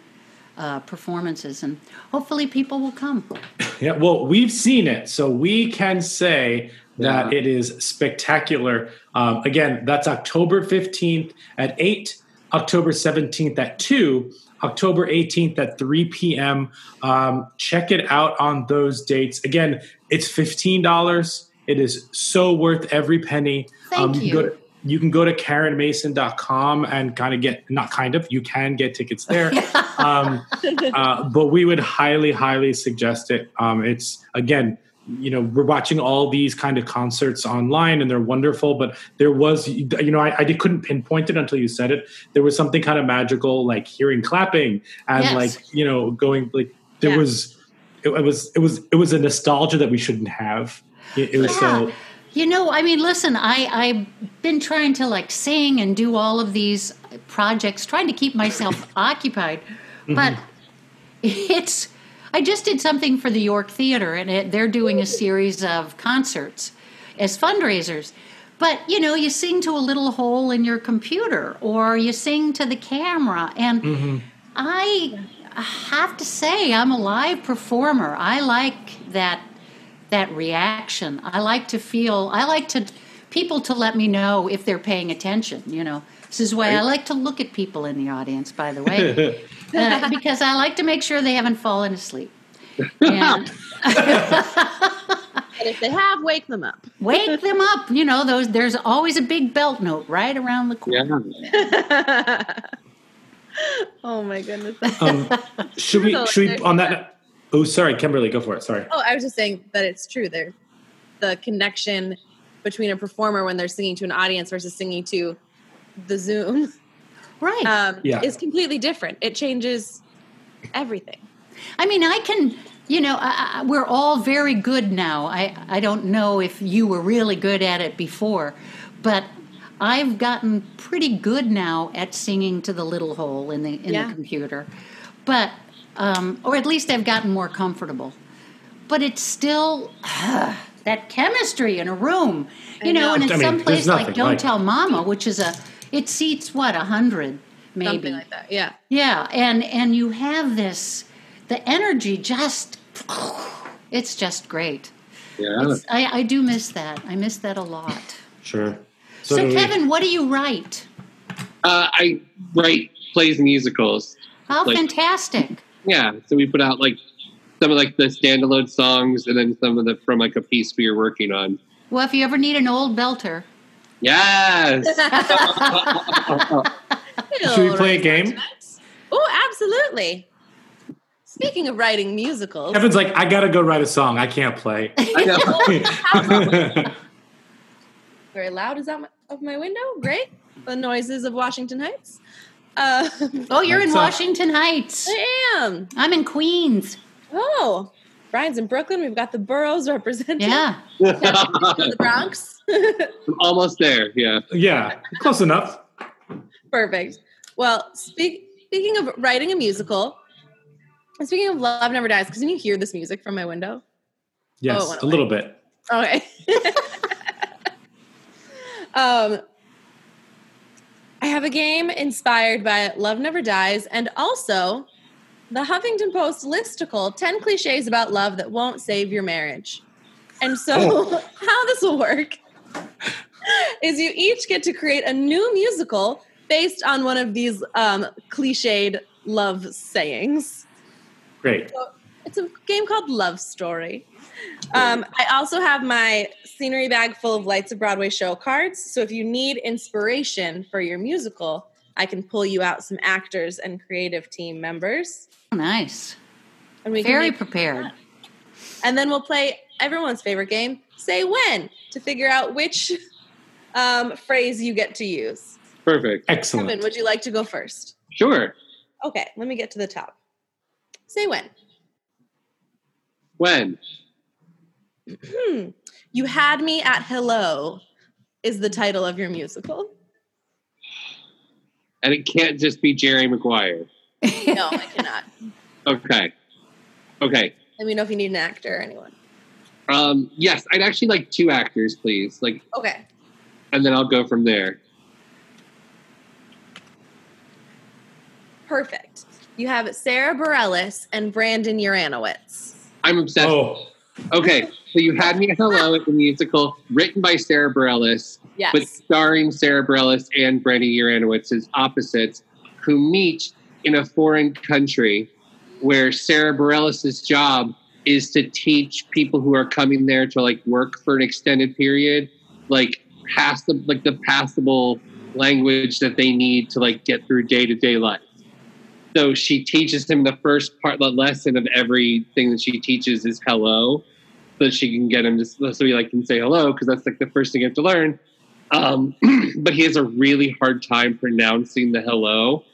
uh, performances, and hopefully people will come. *laughs* Yeah, well, we've seen it, so we can say that Yeah. it is spectacular. Um, again, that's October 15th at 8, October 17th at 2, October 18th at 3 p.m. Um, check it out on those dates. Again, it's $15. It is so worth every penny. Thank can you. Go to, you can go to karenmason.com and kind of get, not kind of, you can get tickets there. *laughs* um, uh, but we would highly, highly suggest it. Um, it's again, you know, we're watching all these kind of concerts online, and they're wonderful. But there was, you know, I, I couldn't pinpoint it until you said it. There was something kind of magical, like hearing clapping and Yes. like you know, going like there Yeah. was, it, it was, it was, it was a nostalgia that we shouldn't have. It, it was so. You know, I mean, listen, I, I've been trying to like sing and do all of these projects, trying to keep myself *laughs* occupied. But mm-hmm. it's, I just did something for the York Theater, and it, they're doing a series of concerts as fundraisers. But, you know, you sing to a little hole in your computer or you sing to the camera. And mm-hmm. I have to say, I'm a live performer. I like that that reaction. I like to feel. I like to people to let me know if they're paying attention. You know, this is why I like to look at people in the audience. By the way, *laughs* uh, because I like to make sure they haven't fallen asleep. And *laughs* And if they have, wake them up. *laughs* wake them up. You know, those. There's always a big belt note right around the corner. Yeah. oh my goodness. Um, should we? So Should we on that? Oh, sorry, Kimberly, go for it. Sorry. Oh, I was just saying that it's true. There, the connection between a performer when they're singing to an audience versus singing to the Zoom, *laughs* right, um, Yeah. is completely different. It changes everything. I mean, I can, you know, I, I, we're all very good now. I, I don't know if you were really good at it before, but I've gotten pretty good now at singing to the little hole in the in Yeah. the computer, but um, or at least I've gotten more comfortable. But it's still *sighs* that chemistry in a room, you know, know. and in I mean, some place like Don't like- Tell Mama, which is a it seats what a hundred maybe Something like that. Yeah. yeah, and and you have this the energy just it's just great. Yeah. I, I do miss that. I miss that a lot. Sure. So, do we. Kevin, what do you write? Uh, I write plays and musicals. How Like- fantastic! Yeah. So we put out like some of like the standalone songs and then some of the from like a piece we were working on. Well, if you ever need an old belter, Yes. *laughs* Should we play a game? Oh, absolutely. Speaking of writing musicals, Kevin's like, I gotta go write a song. I can't play. *laughs* *laughs* very loud is out my, of my window. Great. The noises of Washington Heights. Uh, oh, you're in That's, Washington Heights. I am. I'm in Queens. Oh, Brian's in Brooklyn. We've got the boroughs represented. Yeah. the Bronx. *laughs* I'm almost there. Yeah. Yeah, close enough. Perfect. Well, speak, speaking of writing a musical, speaking of Love Never Dies, because can you hear this music from my window? Yes, Oh, it went a little bit. Okay. *laughs* um, I have a game inspired by Love Never Dies and also the Huffington Post listicle 10 cliches about love that won't save your marriage. And so, Oh. *laughs* how this will work is you each get to create a new musical based on one of these um, cliched love sayings. Great. So it's a game called Love Story. Um, I also have my scenery bag full of Lights of Broadway show cards. So if you need inspiration for your musical, I can pull you out some actors and creative team members. Nice. And we can Very make- prepared. And then we'll play everyone's favorite game, Say When, to figure out which *laughs* um, phrase you get to use. Perfect. Excellent. Kevin, would you like to go first? Sure. Okay, let me get to the top. Say when. When? Hmm. You had me at hello is the title of your musical. And it can't just be Jerry Maguire. No, I cannot. Okay. Okay. Let me know if you need an actor or anyone. Um, yes, I'd actually like two actors, please. Like, Okay. and then I'll go from there. Perfect. You have Sara Bareilles and Brandon Uranowitz. I'm obsessed. Oh. Okay, *laughs* so you had me at hello at the musical, written by Sara Bareilles, Yes. but starring Sara Bareilles and Brandy Uranowitz as opposites, who meet in a foreign country, where Sara Bareilles' job is to teach people who are coming there to like work for an extended period, like pass the like the passable language that they need to like get through day to day life. So she teaches him the first part, the lesson of everything that she teaches is hello, that she can get him to so he like can say hello because that's like the first thing you have to learn. Um, *clears throat* but he has a really hard time pronouncing the hello,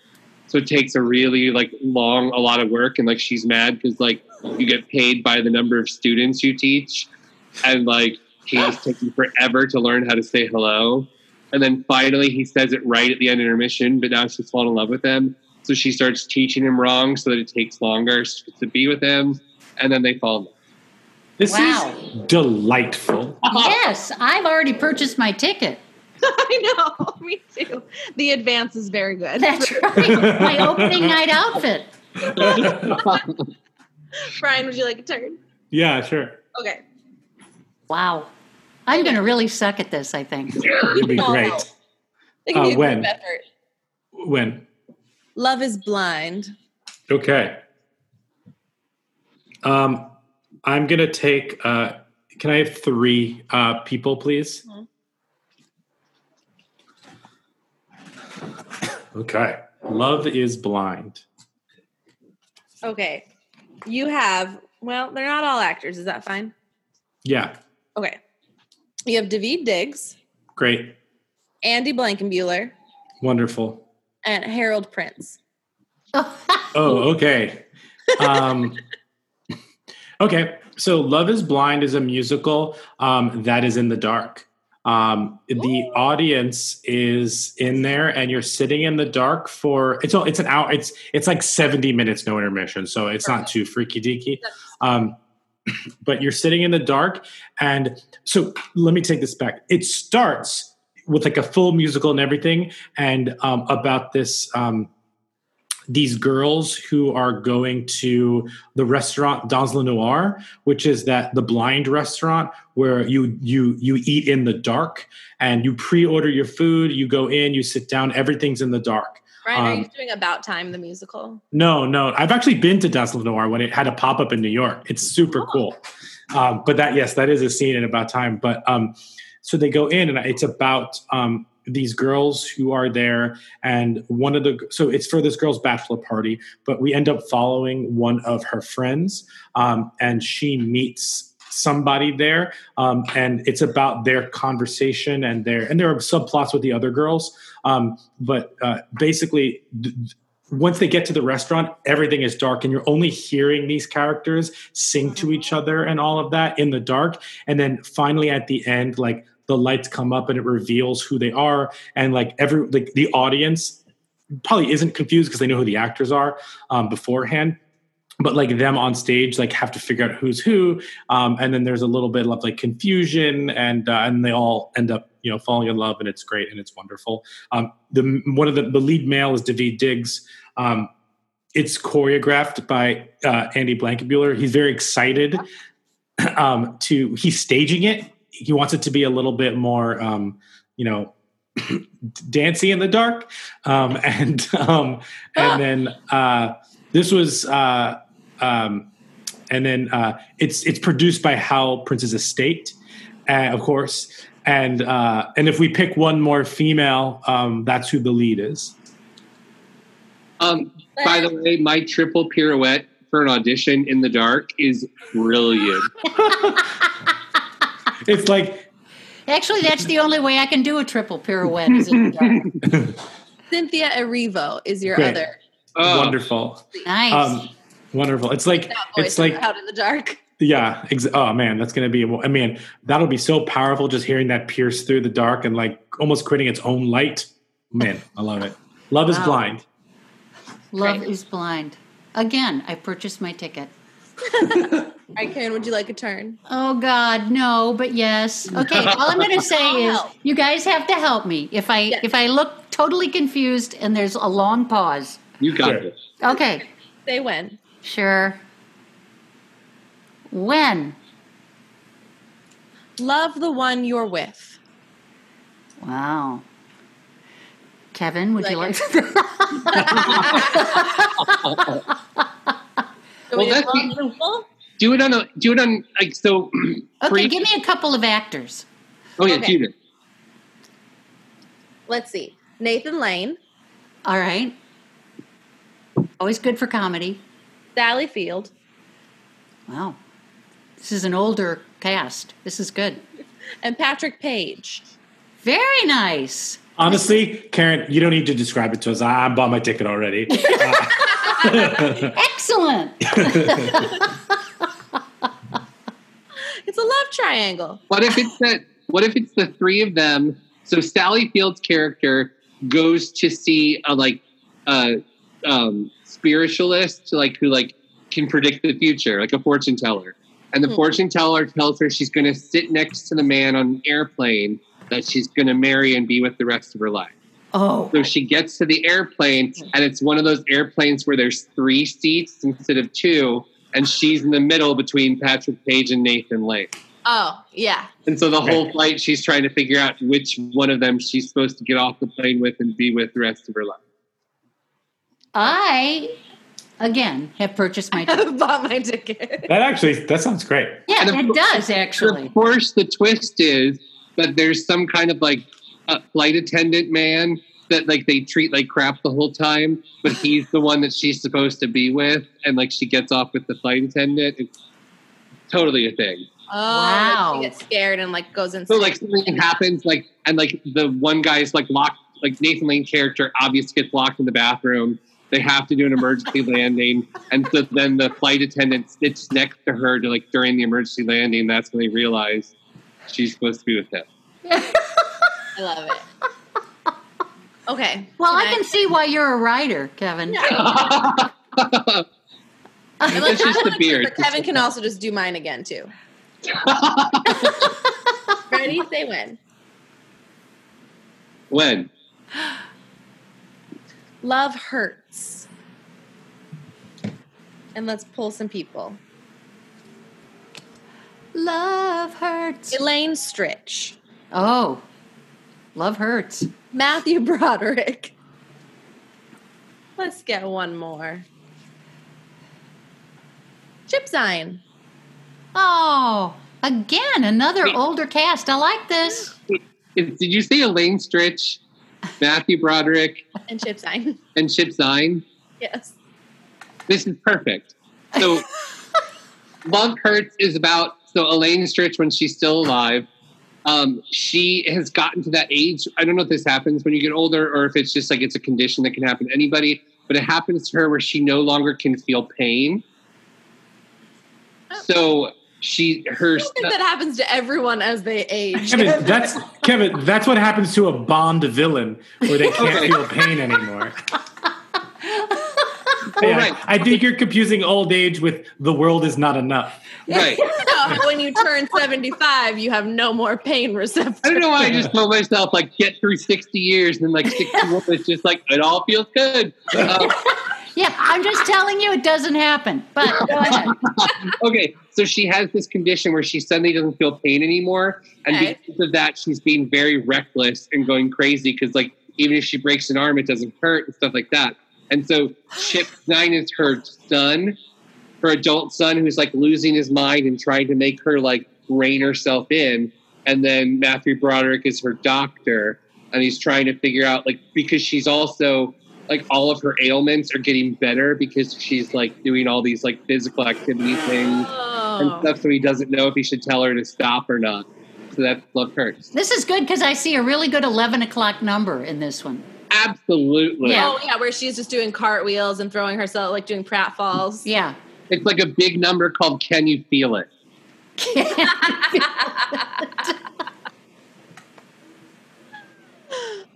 so it takes a really like long, a lot of work, and like she's mad because like you get paid by the number of students you teach, and like he's taking forever to learn how to say hello. And then finally, he says it right at the end of intermission, but now she's fallen in love with him. So she starts teaching him wrong so that it takes longer to be with him. And then they fall in love. This Wow. is delightful. yes, I've already purchased my ticket. *laughs* I know, *laughs* me too. The advance is very good. That's *laughs* right. My opening night outfit. Brian, would you like a turn? Yeah, sure. Okay. Wow. I'm going to really suck at this, I think. It'd be great. They can Uh, be when? When? Love is blind. Okay. Um, I'm gonna take. Uh, can I have three uh, people, please? Okay. Love is blind. Okay. You have, well, they're not all actors. Is that fine? Yeah. Okay. You have Daveed Diggs, Great. Andy Blankenbuehler, Wonderful. and Harold Prince. Oh, okay. Um, *laughs* okay. So, Love is Blind is a musical um, that is in the dark. Um, the audience is in there, and you're sitting in the dark for it's it's an hour. It's it's like 70 minutes, no intermission, so it's not too freaky deaky. Um, *clears throat* but you're sitting in the dark, and so let me take this back. It starts with like a full musical and everything, and um, about this. Um, these girls who are going to the restaurant Dans le Noir, which is that the blind restaurant where you you you eat in the dark and you pre-order your food, you go in, you sit down, everything's in the dark. Brian, are Um, you doing About Time, the musical? No, no, I've actually been to Dans le Noir when it had a pop up in New York. It's super cool. Um, but that yes, that is a scene in about time. But um, so they go in and it's about um, these girls who are there and one of the so it's for this girl's bachelor party but we end up following one of her friends um, and she meets somebody there um, and it's about their conversation and their and there are subplots with the other girls um, but uh, basically th- once they get to the restaurant, everything is dark, and you're only hearing these characters sing to each other and all of that in the dark. And then finally, at the end, like the lights come up and it reveals who they are, and like every like the audience probably isn't confused because they know who the actors are um, beforehand. But like them on stage like have to figure out who's who um, and then there's a little bit of like confusion and uh, and they all end up you know falling in love and it's great and it's wonderful. Um, the one of the, the lead male is daveed diggs. Um, it's choreographed by uh, andy blankenbuehler. He's very excited *clears throat* um, to he's staging it he wants it to be a little bit more um, you know *clears throat* dancing in the dark um, *laughs* and um, and then uh, this was uh, um, and then uh, it's it's produced by Hal Prince's estate, uh, of course. And uh, and if we pick one more female, um, that's who the lead is. Um, by the way, my triple pirouette for an audition in the dark is brilliant. *laughs* it's like Actually, that's the only way I can do a triple pirouette. Is in the dark. *laughs* Cynthia Erivo is your Great. other. wonderful. Nice. Um, wonderful. It's like it's like out in the dark. Yeah. Ex- oh man, that's gonna be. I mean, that'll be so powerful. Just hearing that pierce through the dark and like almost creating its own light. Man, I love it. Love is blind. Love is blind. Again, I purchased my ticket. All right, Karen, would you like a turn? Oh God, no, but yes. *laughs* Okay, all I'm going to say is you guys have to help me. If I if I look totally confused and there's a long pause. You got this. Okay, Say when. sure. When? Love the one you're with. Wow. Kevin, would you like? *laughs* *laughs* So Well, we that's love the- Do it on a do it on like so. *clears throat* okay, pre- give me a couple of actors. oh yeah, Okay. Judith. Let's see. Nathan Lane, All right. Always good for comedy. Sally Field, Wow. This is an older cast. This is good. and Patrick Page. Very nice. Honestly, Karen, you don't need to describe it to us. I, I bought my ticket already. *laughs* Uh, *laughs* Excellent. *laughs* It's a love triangle. What if it's that? What if it's the three of them? So Sally Field's character goes to see a like a um, spiritualist, like who like can predict the future, like a fortune teller. And the Hmm. fortune teller tells her she's going to sit next to the man on an airplane that she's going to marry and be with the rest of her life. Oh. So she gets to the airplane, and it's one of those airplanes where there's three seats instead of two, and she's in the middle between Patrick Page and Nathan Lane. Oh, yeah. And so the whole flight, she's trying to figure out which one of them she's supposed to get off the plane with and be with the rest of her life. I, again, have purchased my *laughs* ticket. Bought my ticket. that actually that sounds great. Yeah, And of it does actually. of course, the twist is that there's some kind of like a flight attendant man that like they treat like crap the whole time, but he's the one that she's supposed to be with, and like she gets off with the flight attendant. It's totally a thing. Oh, Wow. She gets scared and like goes inside. So like something happens, like and like the one guy's like locked, like Nathan Lane character obviously gets locked in the bathroom. They have to do an emergency *laughs* landing, and so then the flight attendant sits next to her to like during the emergency landing. That's when they realize she's supposed to be with him. *laughs* I love it. Okay. Well, I can see why you're a writer, Kevin. I like *laughs* It's just the beard. But Kevin can also just do mine again too. *laughs* Ready? Say when. When? Love hurts. And let's pull some people. Love hurts. Elaine Stritch. Oh, love hurts. Matthew Broderick. Let's get one more. Chip Zien. Oh, again, another older cast. I like this. Is- Did you see Elaine Stritch, Matthew Broderick, And Chip Zien. and Chip Zien? yes. This is perfect. So, *laughs* Love Hurts is about so Elaine Stritch when she's still alive. Um, she has gotten to that age. I don't know if this happens when you get older or if it's just like it's a condition that can happen to anybody. but it happens to her where she no longer can feel pain. So she her I think that happens to everyone as they age. Kevin, *laughs* that's Kevin. That's what happens to a Bond villain where they can't Okay. feel pain anymore. *laughs* Yeah, I think you're confusing old age with the world is not enough. right. *laughs* No, when you turn 75, you have no more pain receptors. I don't know why I just told myself like get through sixty years and like sixty one is just like it all feels good. Um, *laughs* Yeah, I'm just telling you it doesn't happen. But go ahead. *laughs* okay, so she has this condition where she suddenly doesn't feel pain anymore, and Okay. because of that, she's being very reckless and going crazy because, like, even if she breaks an arm, it doesn't hurt and stuff like that. And so, Chip Zien is her son, her adult son, who's like losing his mind and trying to make her like rein herself in. And then Matthew Broderick is her doctor, and he's trying to figure out like because she's also like all of her ailments are getting better because she's like doing all these like physical activity things and Oh. stuff. So he doesn't know if he should tell her to stop or not. So that's love hurts. This is good because I see a really good 11 o'clock number in this one. Absolutely. Yeah. Oh, yeah, where she's just doing cartwheels and throwing herself, like doing pratfalls. Yeah. It's like a big number called Can You Feel It? *laughs*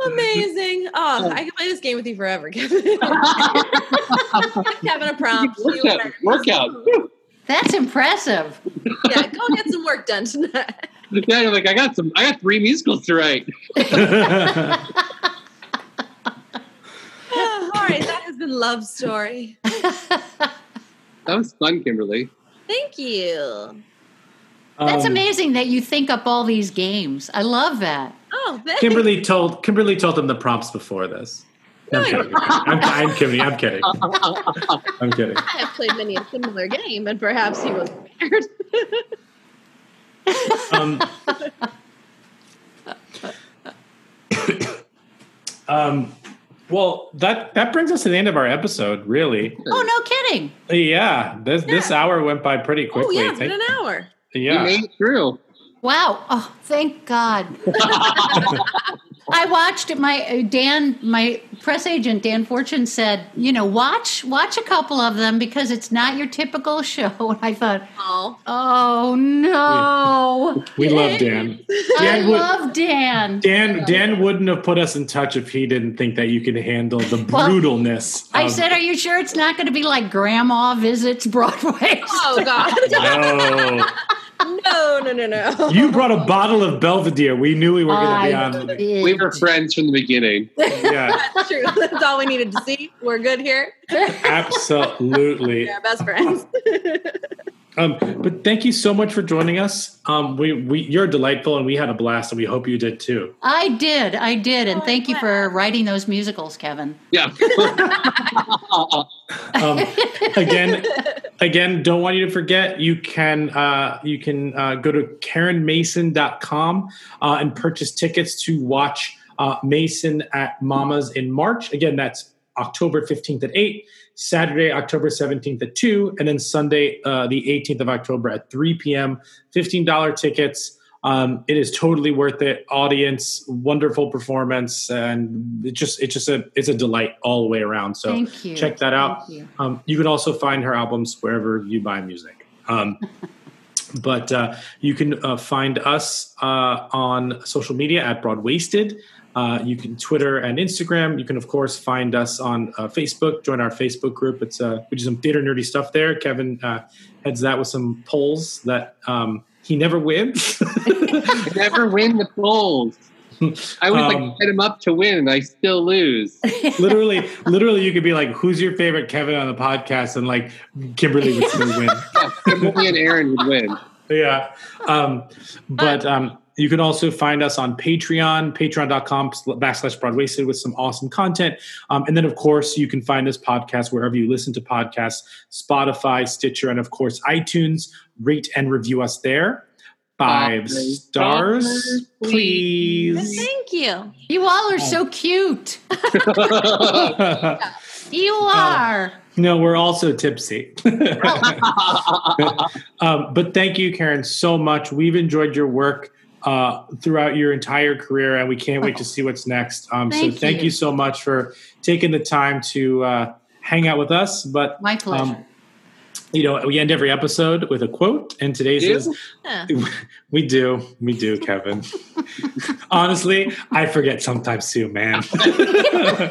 Amazing. Oh, I can play this game with you forever, Kevin. *laughs* Having a prompt. you Workout. workout. That's impressive. Yeah, go get some work done tonight. *laughs* Yeah, I'm like I got some. I got three musicals to write. All right, that has been Love Story. *laughs* That was fun, Kimberly. Thank you. That's Um, amazing that you think up all these games. I love that. Oh, thanks. Kimberly told Kimberly told them the prompts before this. I'm kidding. I'm, I'm kidding. I'm kidding. *laughs* I'm kidding. I have played many a similar game, and perhaps he was prepared. *laughs* Um, um, well, that that brings us to the end of our episode. Really, Oh, no kidding. yeah. This this hour went by pretty quickly. oh, yeah, it's been an hour. yeah. You made it through. Wow. Oh, thank God. *laughs* *laughs* I watched my uh, Dan, my press agent Dan Fortune said, you know, watch watch a couple of them because it's not your typical *laughs* show. And I thought, Oh, oh no, we *laughs* love Dan. I Dan would, love Dan. Dan Dan wouldn't have put us in touch if he didn't think that you could handle the Well, brutalness. I said, are you sure it's not going to be like Grandma visits Broadway? oh God. *laughs* No. No, no, no, no. *laughs* You brought a bottle of Belvedere. We knew we were going to be on. did. We were friends from the beginning. *laughs* Yeah, That's true. That's all we needed to see. We're good here. absolutely. *laughs* We're best friends. Um, but thank you so much for joining us. Um, we, we, you're delightful, and we had a blast, and we hope you did too. I did, I did, Oh, and thank you for writing those musicals, Kevin. Yeah. *laughs* *laughs* Um, again, again, don't want you to forget. You can uh, you can uh, go to KarenMason.com uh, and purchase tickets to watch uh, Mason at Mama's in March. Again, that's October 15th at 8, Saturday, October 17th at 2, and then Sunday, uh, the 18th of October at 3 p.m. $15 tickets. Um, it is totally worth it. Audience, wonderful performance, and it just it's just a it's a delight all the way around. So check that out. You. Um, you can also find her albums wherever you buy music. Um, *laughs* but uh, you can uh, find us uh, on social media at Broadwasted. Uh, you can Twitter and Instagram. You can, of course, find us on uh, Facebook. Join our Facebook group. It's uh, we do some theater nerdy stuff there. Kevin uh, heads that with some polls that um, he never wins. *laughs* *laughs* Never win the polls. I always Um, like set him up to win, and I still lose. *laughs* literally, literally, you could be like, "Who's your favorite Kevin on the podcast?" And like, Kimberly would still win. Kimberly and Aaron would win. yeah. Um, but um, you can also find us on Patreon, patreon.com backslash broadwasted with some awesome content. Um, and then, of course, you can find this podcast wherever you listen to podcasts Spotify, Stitcher, and of course, iTunes. Rate and review us there. Five Five stars, stars, please. Thank you. You all are so cute. *laughs* *laughs* You are. No, we're also tipsy. *laughs* um, but thank you, Karen, so much. We've enjoyed your work uh, throughout your entire career, and we can't wait to see what's next. Um, so Thank thank you. you so much for taking the time to uh, hang out with us. But My pleasure. you know, we end every episode with a quote, and today's You? is *laughs* we do, we do, Kevin. *laughs* Honestly, I forget sometimes too, man. *laughs*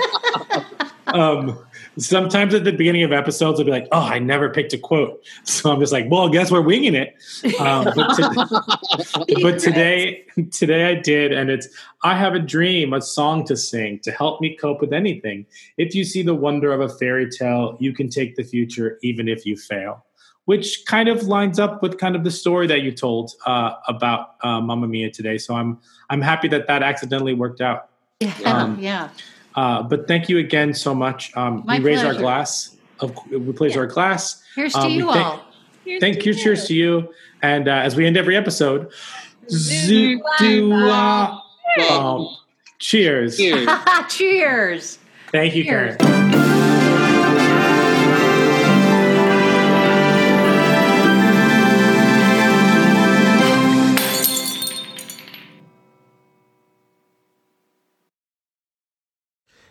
um, sometimes at the beginning of episodes, I'll be like, "Oh, I never picked a quote," *laughs* so I'm just like, "Well, I guess we're winging it." Um, but, to- *laughs* but today, today I did, and it's I have a dream, a song to sing to help me cope with anything. If you see the wonder of a fairy tale, you can take the future, even if you fail. Which kind of lines up with kind of the story that you told uh, about uh, Mamma Mia today. So I'm I'm happy that that accidentally worked out. Yeah, Um, *laughs* yeah. Uh, but thank you again so much. Um, My we raise our glass. Of, we raise our glass. Here's to Um, we you thank- all. Thank you. Cheers to you. And uh, as we end every episode, zoo do uh, um, cheers. *laughs* Cheers. Thank you, Cheers. Karen.